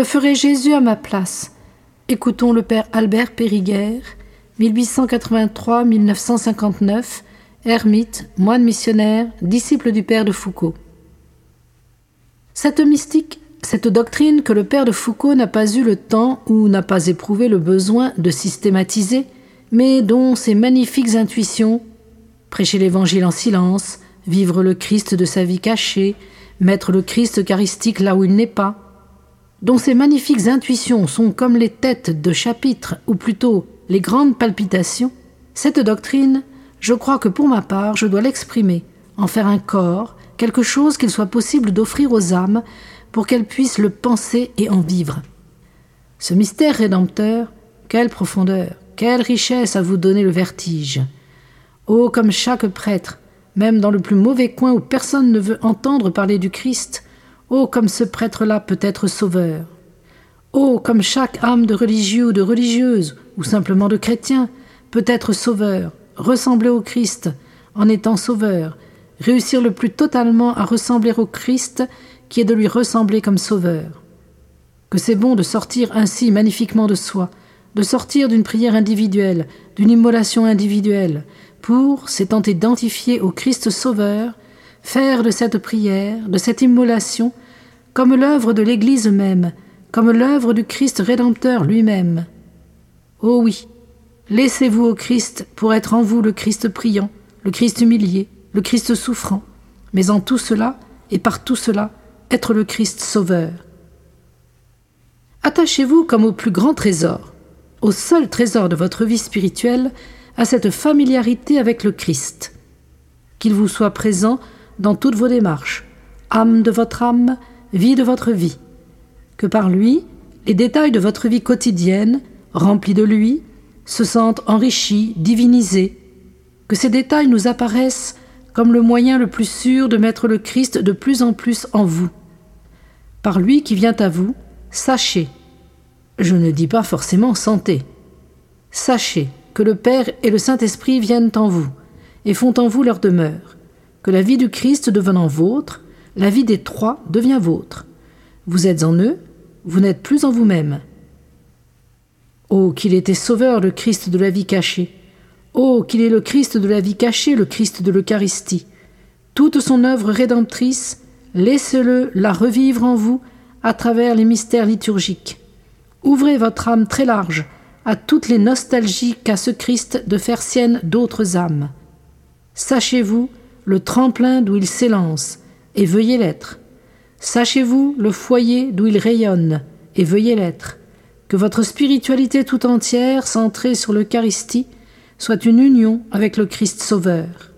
Que ferait Jésus à ma place? Écoutons le père Albert Périguer, 1883-1959, ermite, moine missionnaire, disciple du père de Foucault. Cette mystique, cette doctrine que le père de Foucault n'a pas eu le temps ou n'a pas éprouvé le besoin de systématiser, mais dont ses magnifiques intuitions, prêcher l'évangile en silence, vivre le Christ de sa vie cachée, mettre le Christ eucharistique là où il n'est pas, dont ces magnifiques intuitions sont comme les têtes de chapitre, ou plutôt les grandes palpitations, cette doctrine, je crois que pour ma part, je dois l'exprimer, en faire un corps, quelque chose qu'il soit possible d'offrir aux âmes pour qu'elles puissent le penser et en vivre. Ce mystère rédempteur, quelle profondeur, quelle richesse à vous donner le vertige. Oh, comme chaque prêtre, même dans le plus mauvais coin où personne ne veut entendre parler du Christ, Oh, comme ce prêtre-là peut être sauveur. Oh, comme chaque âme de religieux ou de religieuse, ou simplement de chrétien, peut être sauveur, ressembler au Christ en étant sauveur, réussir le plus totalement à ressembler au Christ qui est de lui ressembler comme sauveur. Que c'est bon de sortir ainsi magnifiquement de soi, de sortir d'une prière individuelle, d'une immolation individuelle, pour, s'étant identifié au Christ sauveur, faire de cette prière, de cette immolation, comme l'œuvre de l'Église même, comme l'œuvre du Christ rédempteur lui-même. Oh oui, laissez-vous au Christ pour être en vous le Christ priant, le Christ humilié, le Christ souffrant, mais en tout cela, et par tout cela, être le Christ sauveur. Attachez-vous comme au plus grand trésor, au seul trésor de votre vie spirituelle, à cette familiarité avec le Christ. Qu'il vous soit présent dans toutes vos démarches, âme de votre âme, vie de votre vie. Que par lui, les détails de votre vie quotidienne, remplis de lui, se sentent enrichis, divinisés. Que ces détails nous apparaissent comme le moyen le plus sûr de mettre le Christ de plus en plus en vous. Par lui qui vient à vous, sachez, je ne dis pas forcément santé, sachez que le Père et le Saint-Esprit viennent en vous et font en vous leur demeure que la vie du Christ devenant vôtre, la vie des trois devient vôtre. Vous êtes en eux, vous n'êtes plus en vous-même. Oh, qu'il était sauveur, le Christ de la vie cachée. Oh, qu'il est le Christ de la vie cachée, le Christ de l'Eucharistie. Toute son œuvre rédemptrice, laissez-le la revivre en vous à travers les mystères liturgiques. Ouvrez votre âme très large à toutes les nostalgies qu'a ce Christ de faire sienne d'autres âmes. Sachez-vous le tremplin d'où il s'élance, et veuillez l'être. Sachez-vous le foyer d'où il rayonne, et veuillez l'être. Que votre spiritualité tout entière, centrée sur l'Eucharistie, soit une union avec le Christ Sauveur.